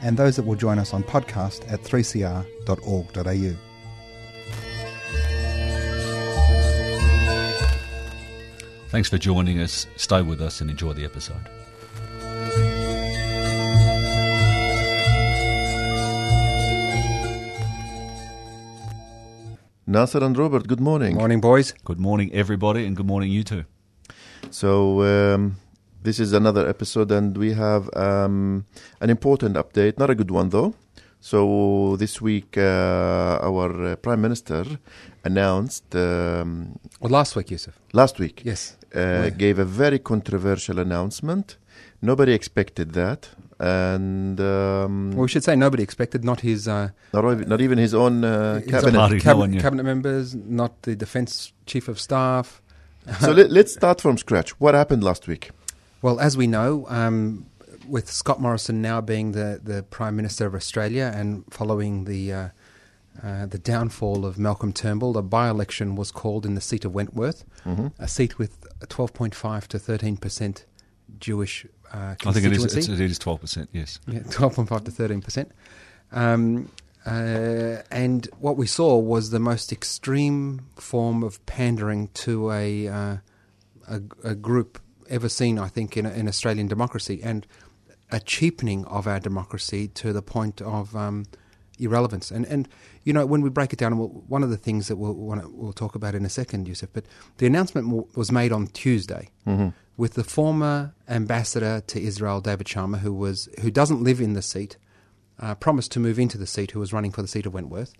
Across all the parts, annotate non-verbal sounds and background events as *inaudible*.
and those that will join us on podcast at 3cr.org.au. Thanks for joining us. Stay with us and enjoy the episode. Nasser and Robert, good morning. Morning, boys. Good morning, everybody, and good morning, you too. So, um, this is another episode, and we have um, an important update, not a good one though. So, this week, uh, our uh, Prime Minister announced um, Well, last week, Yusuf. last week Yes. uh, gave a very controversial announcement. Nobody expected that, and um, Well, we should say nobody expected, not his, uh, not, even, not even his own uh, his cabinet. own Party, no cabinet, one knew. cabinet members, not the defense chief of staff. so let, let's start from scratch. What happened last week? Well, as we know, um, with Scott Morrison now being the, the Prime Minister of Australia and following the uh, uh, the downfall of Malcolm Turnbull, a by-election was called in the seat of Wentworth, Mhm. a seat with 12.5 to 13 percent Jewish uh, I think it's, it is twelve percent. Yes. Yeah, 12.5 to 13 percent. Um, uh, and what we saw was the most extreme form of pandering to a uh, a, a group ever seen, I think, in, in Australian democracy, and a cheapening of our democracy to the point of um, irrelevance. And and you know, when we break it down, we'll, one of the things that we'll wanna, we'll talk about in a second, Yusuf, but the announcement w- was made on Tuesday Mhm. with the former ambassador to Israel, David Sharma, who was who doesn't live in the seat, uh, promised to move into the seat, who was running for the seat of Wentworth,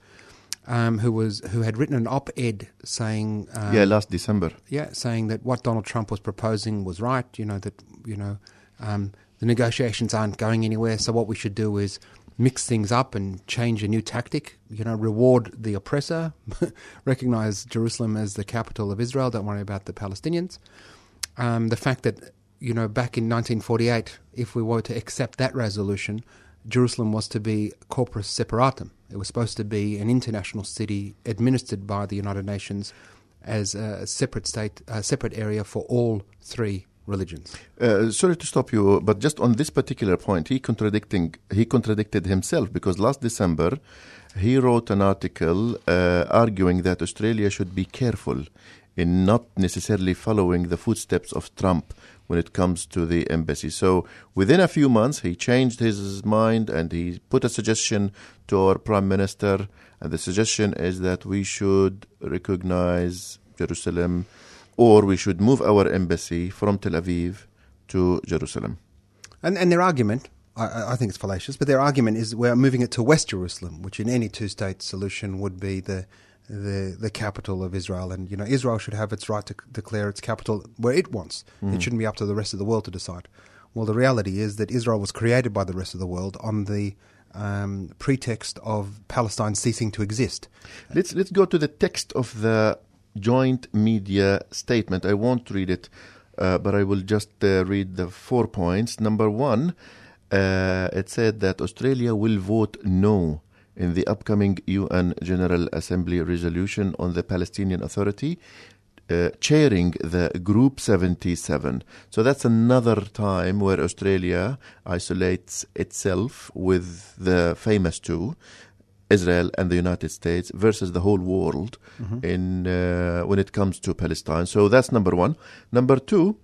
um, who was who had written an op-ed saying, um, yeah, last December. yeah, saying that what Donald Trump was proposing was right. You know that you know um, the negotiations aren't going anywhere. So what we should do is mix things up and change a new tactic. You know, reward the oppressor, *laughs* recognize Jerusalem as the capital of Israel. Don't worry about the Palestinians. Um, the fact that you know back in 1948, if we were to accept that resolution, Jerusalem was to be corpus separatum. It was supposed to be an international city administered by the United Nations as a separate state, a separate area for all three religions. Uh, sorry to stop you, but just on this particular point, he contradicting he contradicted himself because last December he wrote an article uh, arguing that Australia should be careful in not necessarily following the footsteps of Trump when it comes to the embassy. So within a few months, he changed his mind and he put a suggestion to our prime minister, and the suggestion is that we should recognize Jerusalem or we should move our embassy from Tel Aviv to Jerusalem. And, and their argument, I- I, think it's fallacious, but their argument is we're moving it to West Jerusalem, which in any two-state solution would be the the the capital of Israel, and you know Israel should have its right to c- declare its capital where it wants. It shouldn't be up to the rest of the world to decide. Well, the reality is that Israel was created by the rest of the world on the um, pretext of Palestine ceasing to exist. Let's let's go to the text of the joint media statement. I won't read it, uh, but I will just uh, read the four points. Number one, uh, it said that Australia will vote no in the upcoming UN General Assembly resolution on the Palestinian Authority. Uh, chairing the Group 77. So that's another time where Australia isolates itself with the famous two, Israel and the United States versus the whole world in uh, when it comes to Palestine. So that's number one. Number two,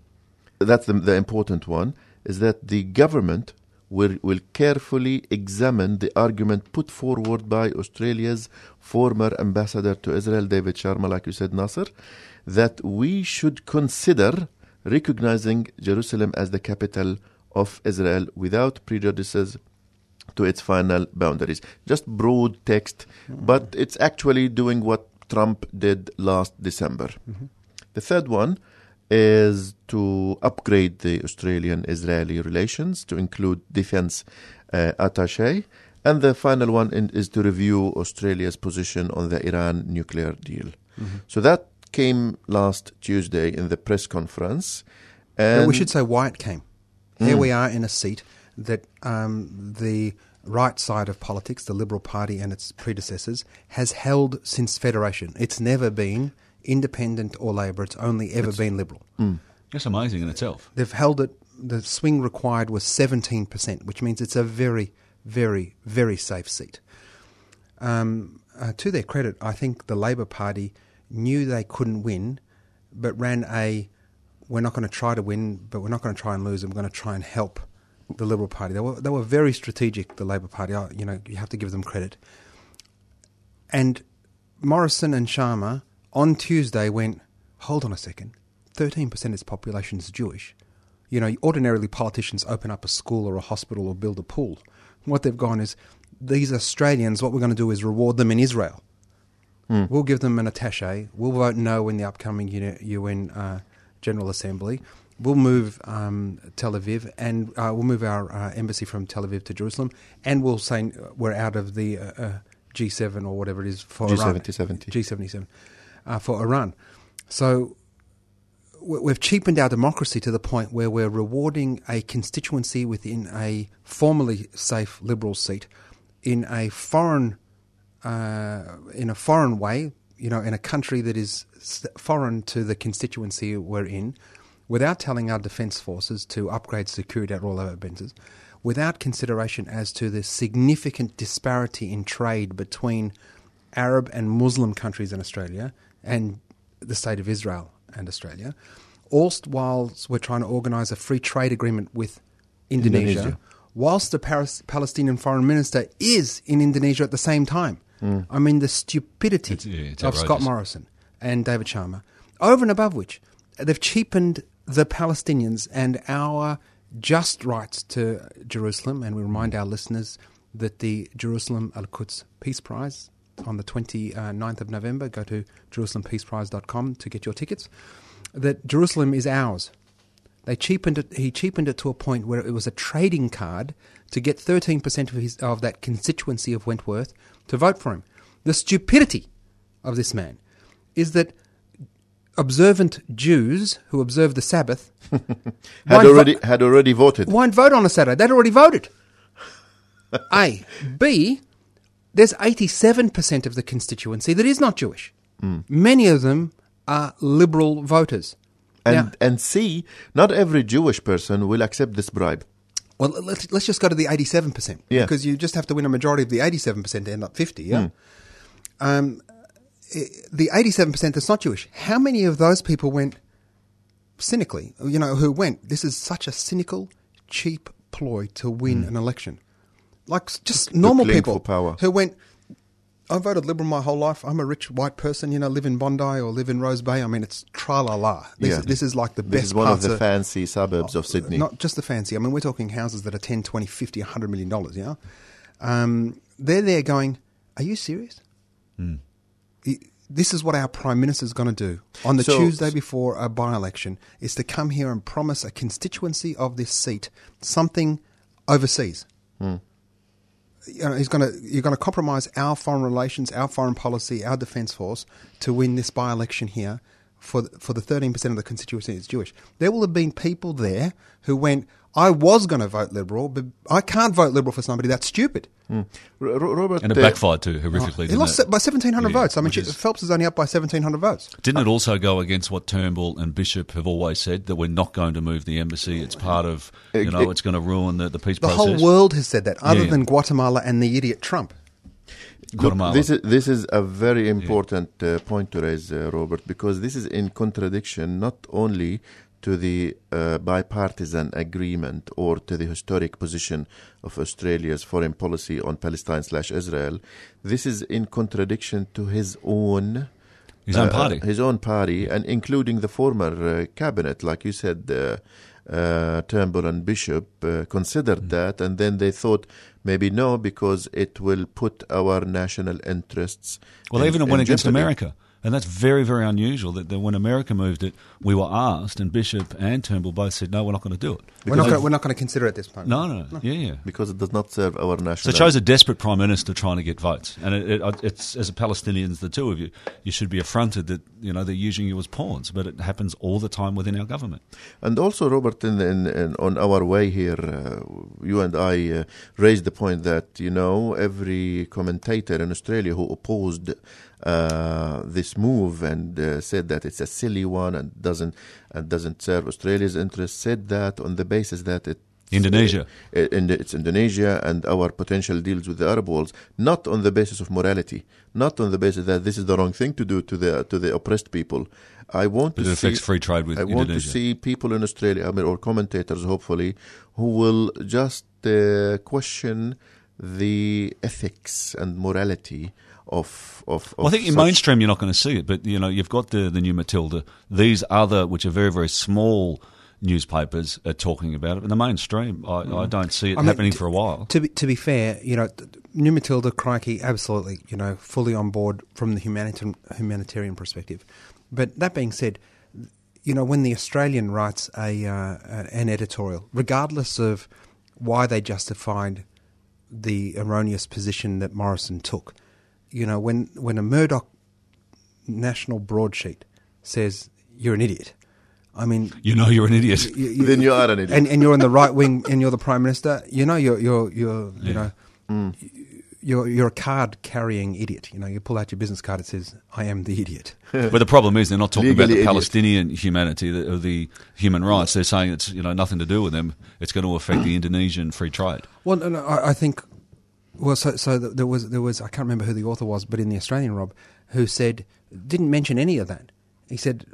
that's the, the important one, is that the government will, will carefully examine the argument put forward by Australia's former ambassador to Israel, David Sharma, like you said, Nasser, that we should consider recognizing Jerusalem as the capital of Israel without prejudices to its final boundaries. Just broad text, but it's actually doing what Trump did last December. Mm-hmm. The third one is to upgrade the Australian Israeli relations to include defense uh, attache. And the final one in, is to review Australia's position on the Iran nuclear deal. So that came last Tuesday in the press conference. Now, And we should say why it came. Here we are in a seat that um, the right side of politics, the Liberal Party and its predecessors, has held since Federation. It's never been independent or Labor. It's only ever been Liberal. That's amazing in itself. They've held it. The swing required was seventeen percent, which means it's a very, very, very safe seat. Um, uh, to their credit, I think the Labor Party knew they couldn't win, but ran a we're not going to try to win, but we're not going to try and lose, and we're going to try and help the Liberal Party. They were, they were very strategic, the Labor Party. I- You know, you have to give them credit. And Morrison and Sharma on Tuesday went, hold on a second, 13% of its population is Jewish. You know, ordinarily politicians open up a school or a hospital or build a pool. What they've gone is, these Australians, what we're going to do is reward them in Israel. We'll give them an attache. We'll vote no in the upcoming UN, uh, General Assembly. We'll move um, Tel Aviv and uh, we'll move our uh, embassy from Tel Aviv to Jerusalem, and we'll say we're out of the uh, uh, G7 or whatever it is for G70, 70. G77 uh, for Iran. So we- we've cheapened our democracy to the point where we're rewarding a constituency within a formerly safe Liberal seat in a foreign uh, in a foreign way, you know, in a country that is foreign to the constituency we're in, without telling our defence forces to upgrade security at all our bases, without consideration as to the significant disparity in trade between Arab and Muslim countries in Australia and the state of Israel and Australia, whilst whilst we're trying to organise a free trade agreement with Indonesia, Indonesia. whilst the Paris, Palestinian foreign minister is in Indonesia at the same time. Mm. I mean, the stupidity It's- it's of Scott. Morrison and David Sharma, over and above which, they've cheapened the Palestinians and our just rights to Jerusalem. And we remind our listeners that the Jerusalem Al Quds Peace Prize on the 29th of November, go to jerusalempeaceprize.com to get your tickets, that Jerusalem is ours. They cheapened it. He cheapened it to a point where it was a trading card to get 13% of his of that constituency of Wentworth to vote for him. The stupidity of this man is that observant Jews who observe the Sabbath *laughs* had won't vo- already had already voted. won't vote on a Saturday. They'd already voted. *laughs* A. B. There's 87% of the constituency that is not Jewish. Many of them are liberal voters. And Now- and C, not every Jewish person will accept this bribe. Well, let's, let's just go to the 87%. Yeah. Because you just have to win a majority of the 87% to end up 50, yeah? Hmm. Um, eh, the 87% that's not Jewish, how many of those people went cynically, you know, who went, this is such a cynical, cheap ploy to win hmm. an election? Like just normal people who went, I voted Liberal my whole life. I'm a rich white person, you know, live in Bondi or live in Rose Bay. I mean, it's tra la la. This, Yeah. this is like the This best is one of the fancy suburbs of Sydney. not just the fancy. I mean, we're talking houses that are 10, 20, 50, 100 million dollars, yeah? Um, they're there going, Are you serious? I- This is what our Prime Minister's going to do on the So- Tuesday before a by election is to come here and promise a constituency of this seat something overseas. You know, he's going to, you're going to compromise our foreign relations, our foreign policy, our defence force to win this by election here for, for the 13% of the constituency that's Jewish. There will have been people there who went, I was going to vote Liberal, but I can't vote Liberal for somebody that's stupid. R- R- Robert, And it uh, backfired too, horrifically. He didn't lost it? by 1,700 Yeah, votes. I mean, she- is- Phelps is only up by 1,700 votes. Didn't it also go against what Turnbull and Bishop have always said that we're not going to move the embassy? It's part of, you It- know, it- it's going to ruin the, the peace The process. whole world has said that, other Yeah. than Guatemala and the idiot Trump. Look, Guatemala. this is this is a very important uh, point to raise, uh, Robert, because this is in contradiction not only to the uh, bipartisan agreement or to the historic position of Australia's foreign policy on Palestine slash Israel, this is in contradiction to his own. His own uh, party. his own party, and including the former uh, cabinet, like you said, uh, uh, Turnbull and Bishop uh, considered that, and then they thought maybe no, because it will put our national interests. Well, they in- even in went against jeopardy. America. And that's very, very unusual that, that when America moved it, we were asked, and Bishop and Turnbull both said, no, we're not going to do it. We're not, Because- gonna, we're not going to consider it at this moment. No, no, no. Yeah, yeah. because it does not serve our So national. it shows a desperate prime minister trying to get votes, and it, it, it's as a Palestinians, the two of you, you should be affronted that you know they're using you as pawns, but it happens all the time within our government. And also, Robert, in, in, in, on our way here, uh, you and I uh, raised the point that you know every commentator in Australia who opposed uh, this move and uh, said that it's a silly one and doesn't and doesn't serve Australia's interests said that on the basis that it Indonesia. uh, in the, it's Indonesia and our potential deals with the Arab world, not on the basis of morality, not on the basis that this is the wrong thing to do to the to the oppressed people. I want But to it see, free trade with I want to see people in Australia, I mean, or commentators, hopefully, who will just uh, question the ethics and morality of of. Well, I think in mainstream you're not going to see it, but you know you've got the the new Matilda. These other, which are very very small newspapers, are talking about it. In the mainstream, I, I don't see it I mean, happening t- for a while. To be, to be fair, you know, New Matilda, Crikey, absolutely, you know, fully on board from the humanitarian, humanitarian perspective. But that being said, you know, when the Australian writes a uh, an editorial, regardless of why they justified the erroneous position that Morrison took, you know, when when a Murdoch national broadsheet says you're an idiot, I mean, You know you're an idiot. you- you- Then you are an idiot. and, and you're in the right wing and you're the prime minister, you know you're you're you're you Yeah. know mm. you're you're a card carrying idiot. You know, you pull out your business card. It says, "I am the idiot." *laughs* But the problem is they're not talking about the idiot. Palestinian humanity the, or the human rights. They're saying it's you know nothing to do with them. It's going to affect the Indonesian free trade. Well, no, no, I, I think. Well, so so there was there was I can't remember who the author was, but in the Australian Rob, who said didn't mention any of that. He said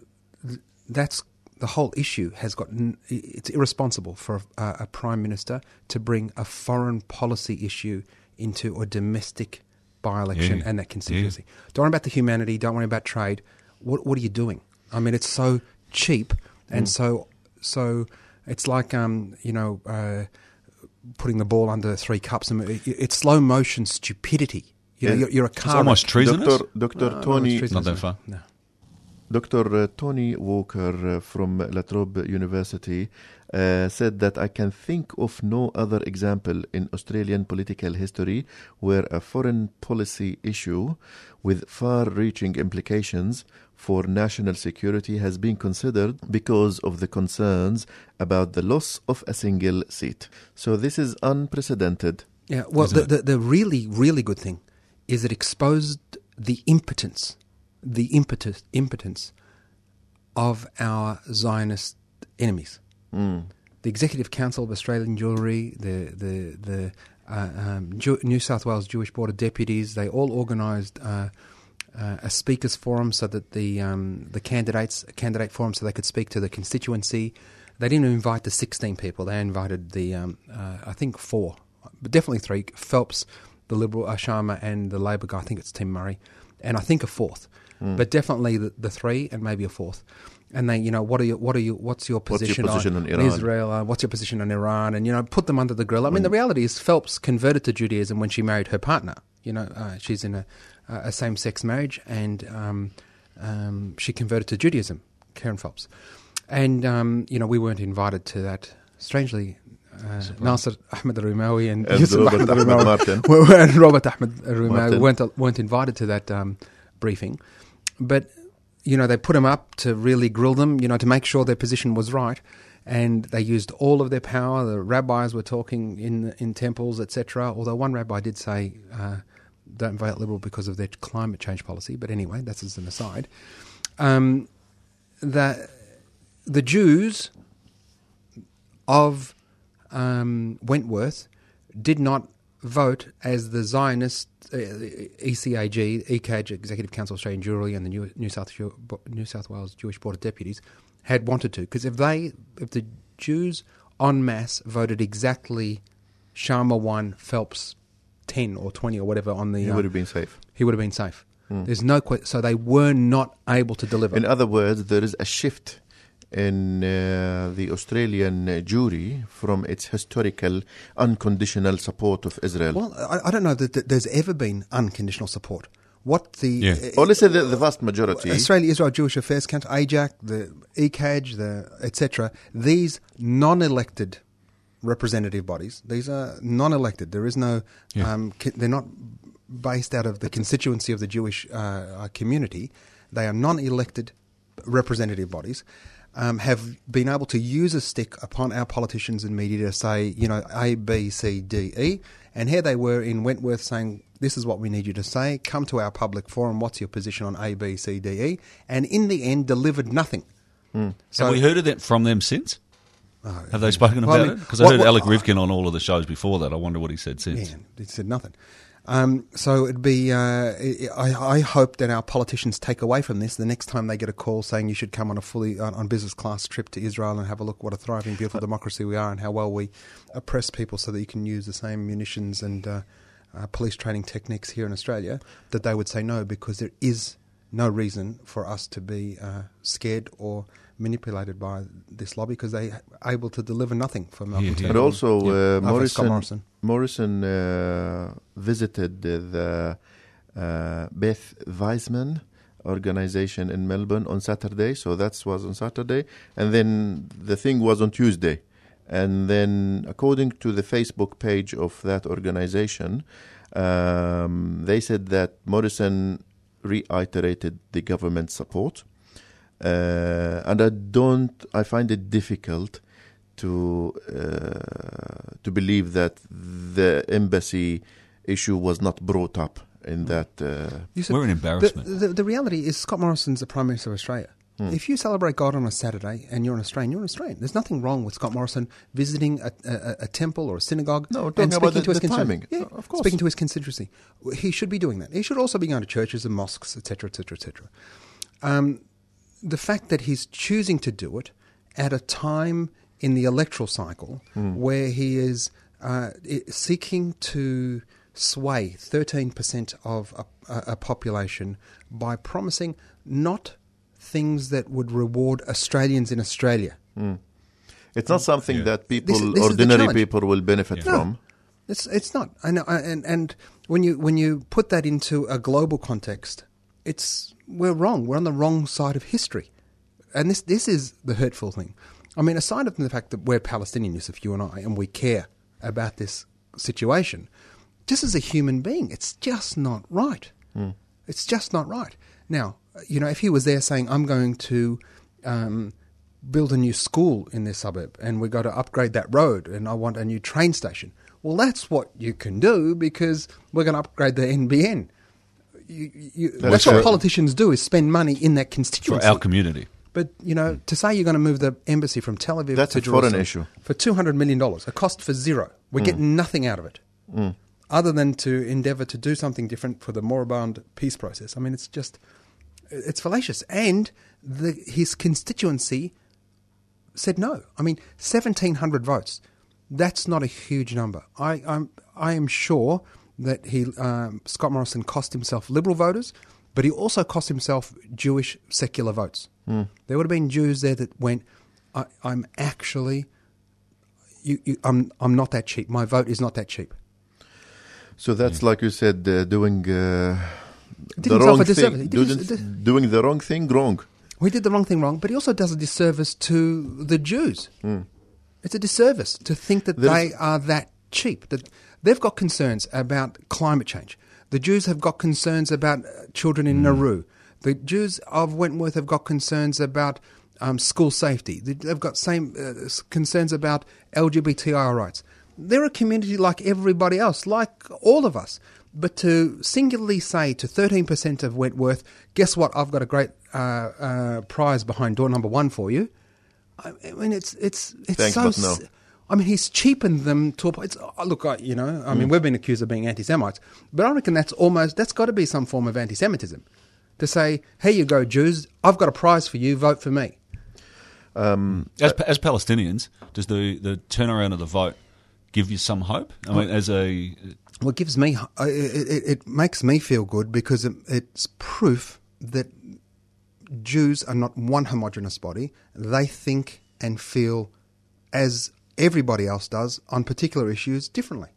that's the whole issue has got it's irresponsible for a, a prime minister to bring a foreign policy issue into a domestic by-election Yeah, and that constituency. Don't worry about the humanity. Don't worry about trade. What what are you doing? I mean, it's so cheap and so so. It's like um, you know. Uh, putting the ball under three cups. I mean, it- it's slow motion stupidity. You know, Yeah. you're, you're a It's almost treasonous. Dr. Dr. No, no, Tony it's treasonous. Not that far. No. Dr. Tony Walker from La Trobe University uh, said that I can think of no other example in Australian political history where a foreign policy issue with far reaching implications for national security has been considered because of the concerns about the loss of a single seat. So this is unprecedented. Yeah. Well, the, the the really really good thing is it exposed the impotence, the impetus impotence of our Zionist enemies. Mm. the Executive Council of Australian Jewry, the the the uh, um, Jew- New South Wales Jewish Board of Deputies, they all organised uh, uh, a speakers forum so that the um, the candidates a candidate forum so they could speak to the constituency. They didn't invite the sixteen people; they invited the um, uh, I think four, but definitely three: Phelps, the Liberal uh, Sharma, and the Labor guy. I think it's Tim Murray, and I think a fourth, but definitely the, the three and maybe a fourth. And they, you know, what are you, what are you, what's your What's your position, position on on, Israel? Uh, what's your position on Iran? And you know, put them under the grill. I mean, the reality is Phelps converted to Judaism when she married her partner. You know, uh, she's in a, a same-sex marriage, and um, um, she converted to Judaism, Kerryn Phelps. And um, you know, we weren't invited to that. Strangely, uh, Nasser Ahmed Al-Rumawi and, And Yusuf Robert Ahmed Ahmed Al-Rumawi Martin. *laughs* were- and Robert Ahmed Al-Rumawi Martin. weren't weren't invited to that um, briefing, but you know they put them up to really grill them, you know, to make sure their position was right, and they used all of their power. The rabbis were talking in in temples, etc. Although one rabbi did say. Uh, don't vote Liberal because of their climate change policy, but anyway, that's as an aside. Um, that the Jews of um, Wentworth did not vote as the Zionist uh, ECAJ, ECAJ, Executive Council of Australian Jewry, and the New, New, South, New South Wales Jewish Board of Deputies had wanted to. Because if they, if the Jews en masse voted exactly Sharma one, Phelps ten or twenty or whatever on the, He uh, would have been safe. he would have been safe. There's no que- so they were not able to deliver. In other words, there is a shift in uh, the Australian uh, Jewry from its historical unconditional support of Israel. well, I, I don't know that, that there's ever been unconditional support. What the Yeah. uh, or let's say the, the vast majority. Australia Israel Jewish Affairs Council, AIJAC, the E ECAJ, the etc. These non-elected representative bodies. These are non-elected. There is no. Yeah. Um, they're not based out of the constituency of the Jewish uh, uh, community. They are non-elected representative bodies. Um, have been able to use a stick upon our politicians and media to say, you know, A, B, C, D, E. And here they were in Wentworth saying, this is what we need you to say. Come to our public forum. What's your position on A, B, C, D, E? And in the end, delivered nothing. So, Have we heard of that from them since? Oh, Have they spoken Well, I about mean, it? Because I heard what- Alex Ryvchin on all of the shows before that. I wonder what he said since. Yeah, they said nothing. Um, so it'd be. Uh, I, I hope that our politicians take away from this the next time they get a call saying you should come on a fully on, on business class trip to Israel and have a look what a thriving, beautiful democracy we are and how well we oppress people so that you can use the same munitions and uh, uh, police training techniques here in Australia. That they would say no because there is no reason for us to be uh, scared or manipulated by this lobby because they are able to deliver nothing for Malcolm Yeah, yeah. Turnbull. And also, Yeah. uh, for Scott Morrison, Morrison. Morrison uh, visited the uh, Beth Weizmann organization in Melbourne on Saturday. So that was on Saturday. And then the thing was on Tuesday. And then, according to the Facebook page of that organization, um, they said that Morrison reiterated the government support. Uh, and I don't, I find it difficult to uh, to believe that the embassy issue was not brought up in that. Uh, said- We're an The, embarrassment. the, the reality is Scott Morrison's the Prime Minister of Australia. If you celebrate God on a Saturday and you're an Australian, you're an Australian. There's nothing wrong with Scott Morrison visiting a, a, a temple or a synagogue No, talking and about speaking the- to his constituency. timing. Yeah, Of course. speaking to his constituency. He should be doing that. He should also be going to churches and mosques, etc., etc., etc. The fact that he's choosing to do it at a time in the electoral cycle where he is uh, seeking to sway 13% of a, a, a population by promising not things that would reward Australians in Australia. it's not something Yeah. that people, This this ordinary people, will benefit No. from. It's it's not. I know, and and when you when you put that into a global context, it's we're wrong. We're on the wrong side of history, and this this is the hurtful thing. I mean, aside from the fact that we're Palestinian, Yusuf, you and I, and we care about this situation, just as a human being, it's just not right. It's just not right. Now, you know, if he was there saying, "I'm going to." Um, build a new school in this suburb and we've got to upgrade that road and I want a new train station. Well, that's what you can do because we're going to upgrade the NBN. You, you, that's what politicians do is spend money in that constituency. For our community. but, you know, to say you're going to move the embassy from Tel Aviv That's to Jerusalem issue. for $200 million, a cost for zero. We're mm. getting nothing out of it mm. other than to endeavour to do something different for the moribund peace process. I mean, it's just, it's fallacious. And the, his constituency said no. I mean, 1,700 votes. That's not a huge number. I, I'm, I am sure that he, um, Scott Morrison cost himself Liberal voters, but he also cost himself Jewish secular votes. There would have been Jews there that went, I, I'm actually, you, you, I'm, I'm not that cheap. My vote is not that cheap. So that's like you said, uh, doing uh, the wrong thing, doing, doing the wrong thing wrong. We did the wrong thing wrong, but he also does a disservice to the Jews. It's a disservice to think that There's- they are that cheap. That they've got concerns about climate change. The Jews have got concerns about uh, children in Nauru. The Jews of Wentworth have got concerns about um, school safety. They- They've got same uh, concerns about LGBTI rights. They're a community like everybody else, like all of us. But to singularly say to 13% of Wentworth, guess what? I've got a great uh, uh, prize behind door number one for you. I I mean, it's it's it's Thanks, so. But no. s- I mean, he's cheapened them to a point. Oh, look, I, you know, I Mm. mean, we've been accused of being anti-Semites, but I reckon that's almost that's got to be some form of anti-Semitism. To say, "Here you go, Jews. I've got a prize for you. Vote for me." Um, As, as Palestinians, does the, the turnaround of the vote give you some hope? I mean, as a Well, it gives me, uh, it, it, it makes me feel good because it, it's proof that Jews are not one homogenous body. They think and feel as everybody else does on particular issues differently.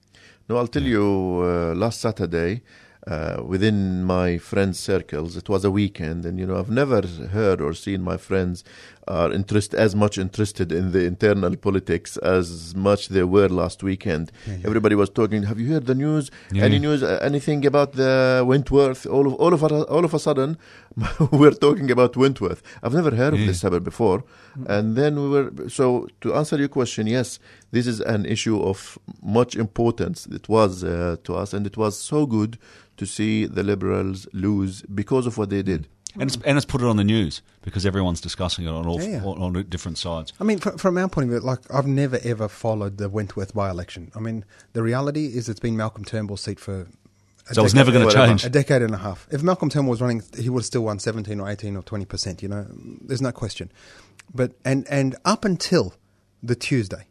No, I'll tell you. Uh, last Saturday, uh, within my friends' circles, it was a weekend, and you know I've never heard or seen my friends are interest as much interested in the internal politics as much they were last weekend. Everybody was talking. Have you heard the news? Yeah. Any news? Uh, anything about the Wentworth? All of all of a, all of a sudden, *laughs* we're talking about Wentworth. I've never heard of this ever before. And then we were so to answer your question, yes, this is an issue of much importance. It was uh, to us, and it was so good to see the liberals lose because of what they did. And it's, and it's put it on the news because everyone's discussing it on all Yeah, on, on different sides. I mean, fr- from our point of view, like I've never ever followed the Wentworth by-election. I mean, the reality is it's been Malcolm Turnbull's seat for. A So it's decade- never going to change. A decade and a half. If Malcolm Turnbull was running, he would have still won 17 or 18 or 20 percent. You know, there's no question. But and and up until the Tuesday,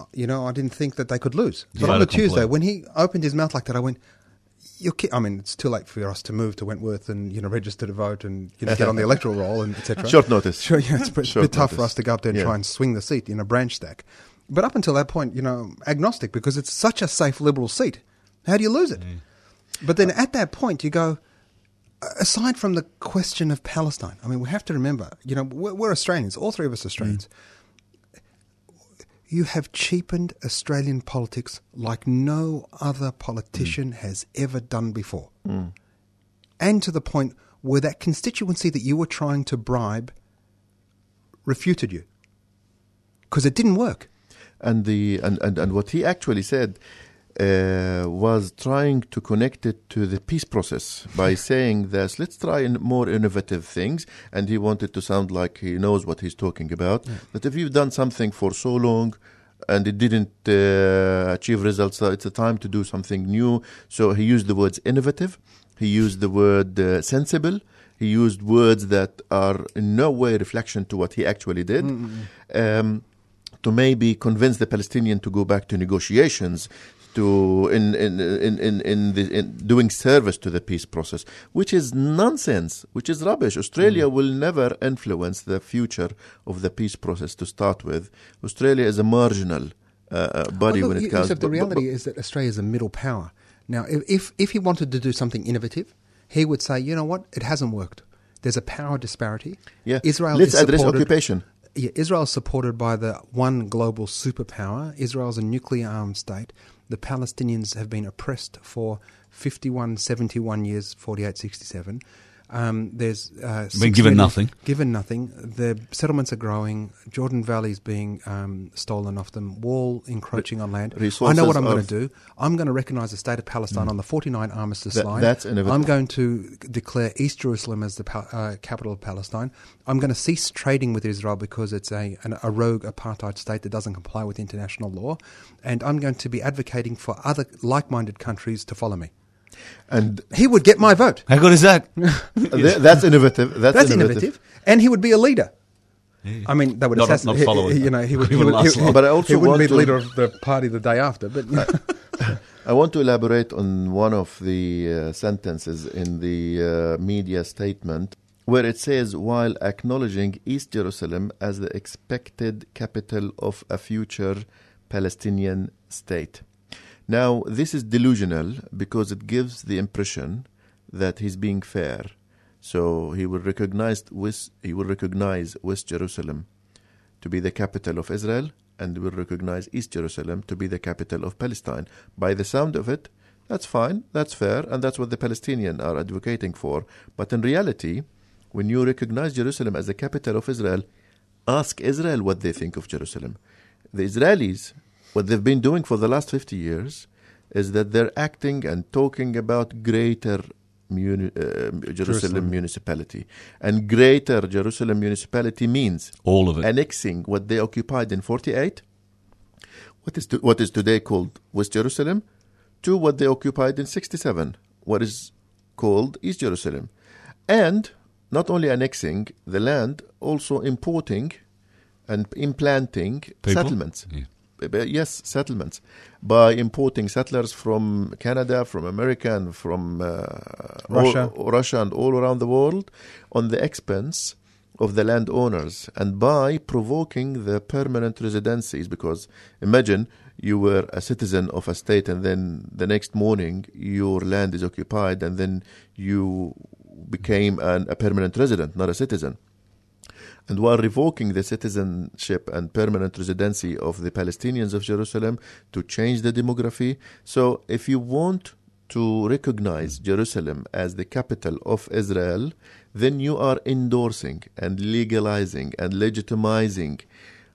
uh, you know, I didn't think that they could lose. But Yeah. on the Complete. Tuesday, when he opened his mouth like that, I went. You're ki- I mean, it's too late for us to move to Wentworth and you know register to vote and you know get on the *laughs* electoral roll and etc. Short notice. Sure, yeah, it's a bit, *laughs* Short bit tough for us to go up there and Yeah. try and swing the seat in a branch stack. But up until that point, you know, agnostic because it's such a safe liberal seat. How do you lose it? Mm. But then at that point, you go, aside from the question of Palestine, I mean, we have to remember, you know, we're, we're Australians, all three of us Australians. Mm. You have cheapened Australian politics like no other politician hmm. has ever done before. Hmm. And to the point where that constituency that you were trying to bribe refuted you. Because it didn't work. and the and, and, and what he actually said uh, was trying to connect it to the peace process by *laughs* saying this let's try in more innovative things. And he wanted to sound like he knows what he's talking about. That if you've done something for so long and it didn't uh, achieve results so it's a time to do something new. So he used the words innovative. He used the word uh, sensible. He used words that are in no way reflection to what he actually did. Um, to maybe convince the Palestinian to go back to negotiations, to in in in in, in, the, in doing service to the peace process, which is nonsense, which is rubbish. Australia will never influence the future of the peace process to start with. Australia is a marginal uh, uh, body Well, when it comes. Yusuf, the but- but- reality is that Australia is a middle power. Now, if, if, if he wanted to do something innovative, he would say, you know what, it hasn't worked. There's a power disparity. yeah, Israel let's is address occupation. Yeah, Israel is supported by the one global superpower. Israel is a nuclear armed state. The Palestinians have been oppressed for 51, 71 years, 48, 67. Um, there's uh, six given million- nothing. Given nothing. The settlements are growing. Jordan Valley is being um, stolen off them. Wall encroaching on land. I know what I'm going to do. I'm going to recognise the state of Palestine on the 49 armistice That- line. that's innovative. I'm going to declare East Jerusalem as the pa- uh, capital of Palestine. I'm going to cease trading with Israel because it's a, an, a rogue apartheid state that doesn't comply with international law. And I'm going to be advocating for other like minded countries to follow me. And He would get my vote. How good is that? *laughs* that's innovative. That's, That's innovative. And he would be a leader. I mean, they would Not- assassinate. not following. You know, he would. He He, wouldn't would, last he, long. But I also he wouldn't be the leader of the party the day after. But *laughs* you know. I want to elaborate on one of the uh, sentences in the uh, media statement where it says, while acknowledging East Jerusalem as the expected capital of a future Palestinian state. Now, this is delusional because it gives the impression that he's being fair. So he will recognize West, he will recognize West Jerusalem to be the capital of Israel and will recognize East Jerusalem to be the capital of Palestine. By the sound of it, that's fine, that's fair, and that's what the Palestinians are advocating for. But in reality, when you recognize Jerusalem as the capital of Israel, ask Israel what they think of Jerusalem. The Israelis, what they've been doing for the last 50 years, is that they're acting and talking about greater muni- uh, Jerusalem, Jerusalem. municipality. And greater Jerusalem municipality means All of it. annexing what they occupied in 48, what is, to, what is today called West Jerusalem, to what they occupied in 67, what is called East Jerusalem. And not only annexing the land, also importing and implanting People? settlements. Yeah. Yes, settlements by importing settlers from Canada, from America, and from uh, Russia. all, Russia, and all around the world, on the expense of the landowners, and by provoking the permanent residencies. Because imagine you were a citizen of a state, and then the next morning your land is occupied, and then you became an, a permanent resident, not a citizen. And while revoking the citizenship and permanent residency of the Palestinians of Jerusalem to change the demography. So, if you want to recognize Jerusalem as the capital of Israel, then you are endorsing and legalizing and legitimizing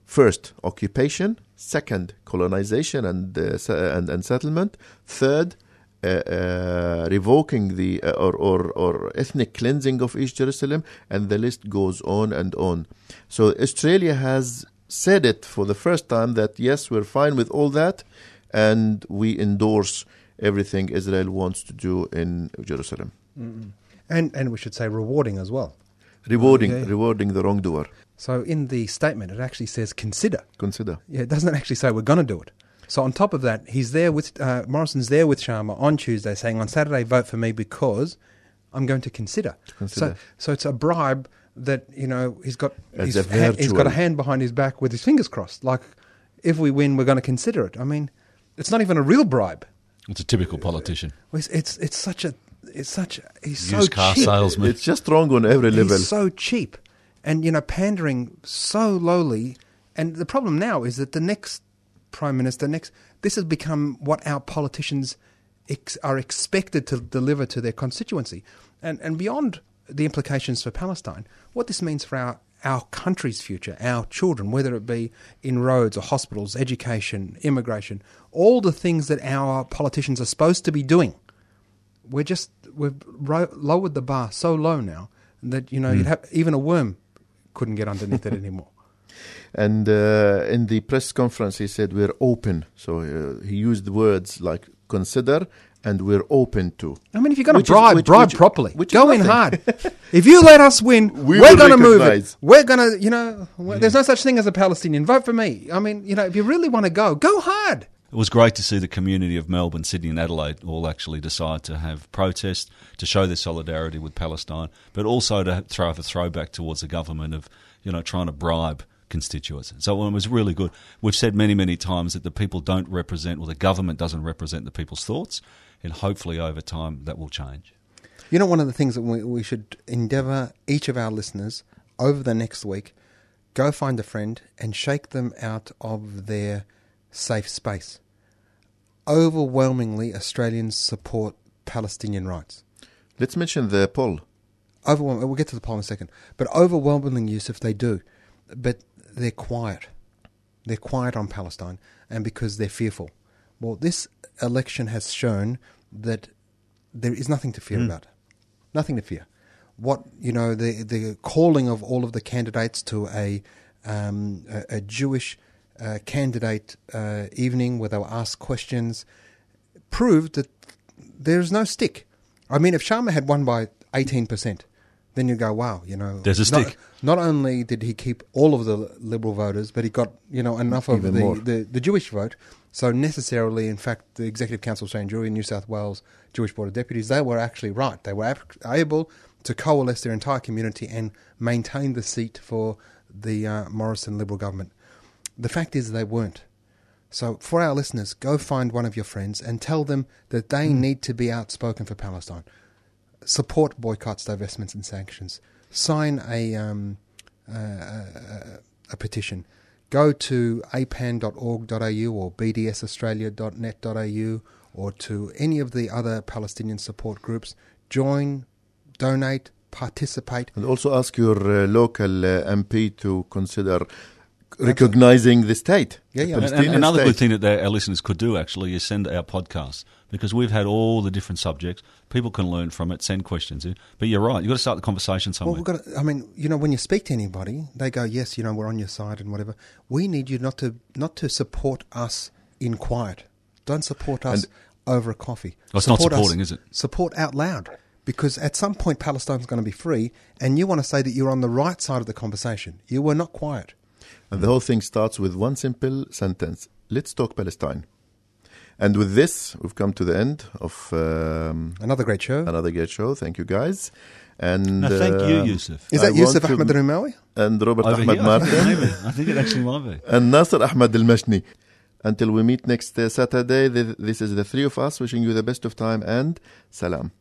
first occupation, second colonization and uh, and, and settlement, third uh, uh, revoking the uh, or, or or ethnic cleansing of East Jerusalem, and the list goes on and on. So Australia has said it for the first time that yes, we're fine with all that, and we endorse everything Israel wants to do in Jerusalem, And and we should say rewarding as well. rewarding Okay. rewarding the wrongdoer. So in the statement, it actually says consider. Consider. Yeah, it doesn't actually say we're going to do it. So on top of that, he's there with uh, Morrison's there with Sharma on Tuesday, saying on Saturday vote for me because I'm going to consider. consider. So so it's a bribe that you know he's got. It's his a ha- he's got a hand behind his back with his fingers crossed. Like if we win, we're going to consider it. I mean, it's not even a real bribe. It's a typical politician. It's it's, it's such a it's such he's so car cheap. salesman. It's just wrong on every level. He's so cheap, and you know, pandering so lowly. And the problem now is that the next prime minister, next. This has become what our politicians ex- are expected to deliver to their constituency, and and beyond the implications for Palestine, what this means for our our country's future, our children, whether it be in roads or hospitals, education, immigration, all the things that our politicians are supposed to be doing. We're just we've ro- lowered the bar so low now that you know you'd mm. have even a worm couldn't get underneath it *laughs* anymore. And uh, in the press conference, he said, We're open. So uh, he used words like consider and we're open to. I mean, if you're going to Which is- bribe, which- bribe which- properly. which is Go in hard. *laughs* if you let us win, We we are going to move it. We're going to, you know, we there's no such thing as a Palestinian. Vote for me. I mean, you know, if you really want to go, go hard. It was great to see the community of Melbourne, Sydney, and Adelaide all actually decide to have protests to show their solidarity with Palestine, but also to throw a throwback towards the government of you know trying to bribe constituents. So it was really good. We've said many, many times that the people don't represent, or the government doesn't represent the people's thoughts, and hopefully over time that will change. You know, one of the things that we, we should endeavour each of our listeners over the next week, go find a friend and shake them out of their safe space. Overwhelmingly, Australians support Palestinian rights. Let's mention the poll. Overwhelming, we'll get to the poll in a second. But overwhelmingly, Yusuf, they do. But they're quiet. They're quiet on Palestine, and because they're fearful. Well, this election has shown that there is nothing to fear about. Nothing to fear. What you know, the the calling of all of the candidates to a um, a, a Jewish uh, candidate uh, evening where they were asked questions proved that there's no stick. I mean, if Sharma had won by 18%, then you go, wow, you know. There's a not- stick. Not, only did he keep all of the Liberal voters, but he got, you know, enough of the, the, the Jewish vote. So necessarily, in fact, the Executive Council of St. Jewry in New South Wales, Jewish Board of Deputies, they were actually right. They were able to coalesce their entire community and maintain the seat for the uh, Morrison Liberal government. The fact is they weren't. So, for our listeners, go find one of your friends and tell them that they need to be outspoken for Palestine. Support boycotts, divestments, and sanctions. Sign a um, uh, a, a petition. Go to apan.org.au or bdsaustralia.net.au or to any of the other Palestinian support groups. Join, donate, participate. And also ask your uh, local uh, MP to consider recognizing the state. Yeah, the yeah. And- and another state. good thing that our listeners could do actually is send our podcast because we've had all the different subjects. People can learn from it, send questions in. But you're right, you've got to start the conversation somewhere. Well, somewhere. we've got. To, I mean, you know, when you speak to anybody, they go, "Yes, you know, we're on your side and whatever." We need you not to not to support us in quiet. Don't support us over a coffee. Well, it's not Support us- supporting, is it? Support out loud, because at some point Palestine's going to be free, and you want to say that you're on the right side of the conversation. You were not quiet. And the whole thing starts with one simple sentence Let's talk Palestine. And with this, we've come to the end of um, Another great show. another great show. Thank you, guys. And No, thank you, uh, Yusuf. Is I that Yusuf want Ahmed Rumawi? And Robert Over Ahmed here, I think, it Martin. I think it actually might be. and Nasser Ahmed Al Mashni. Until we meet next uh, Saturday, th- this is the three of us wishing you the best of time and salam.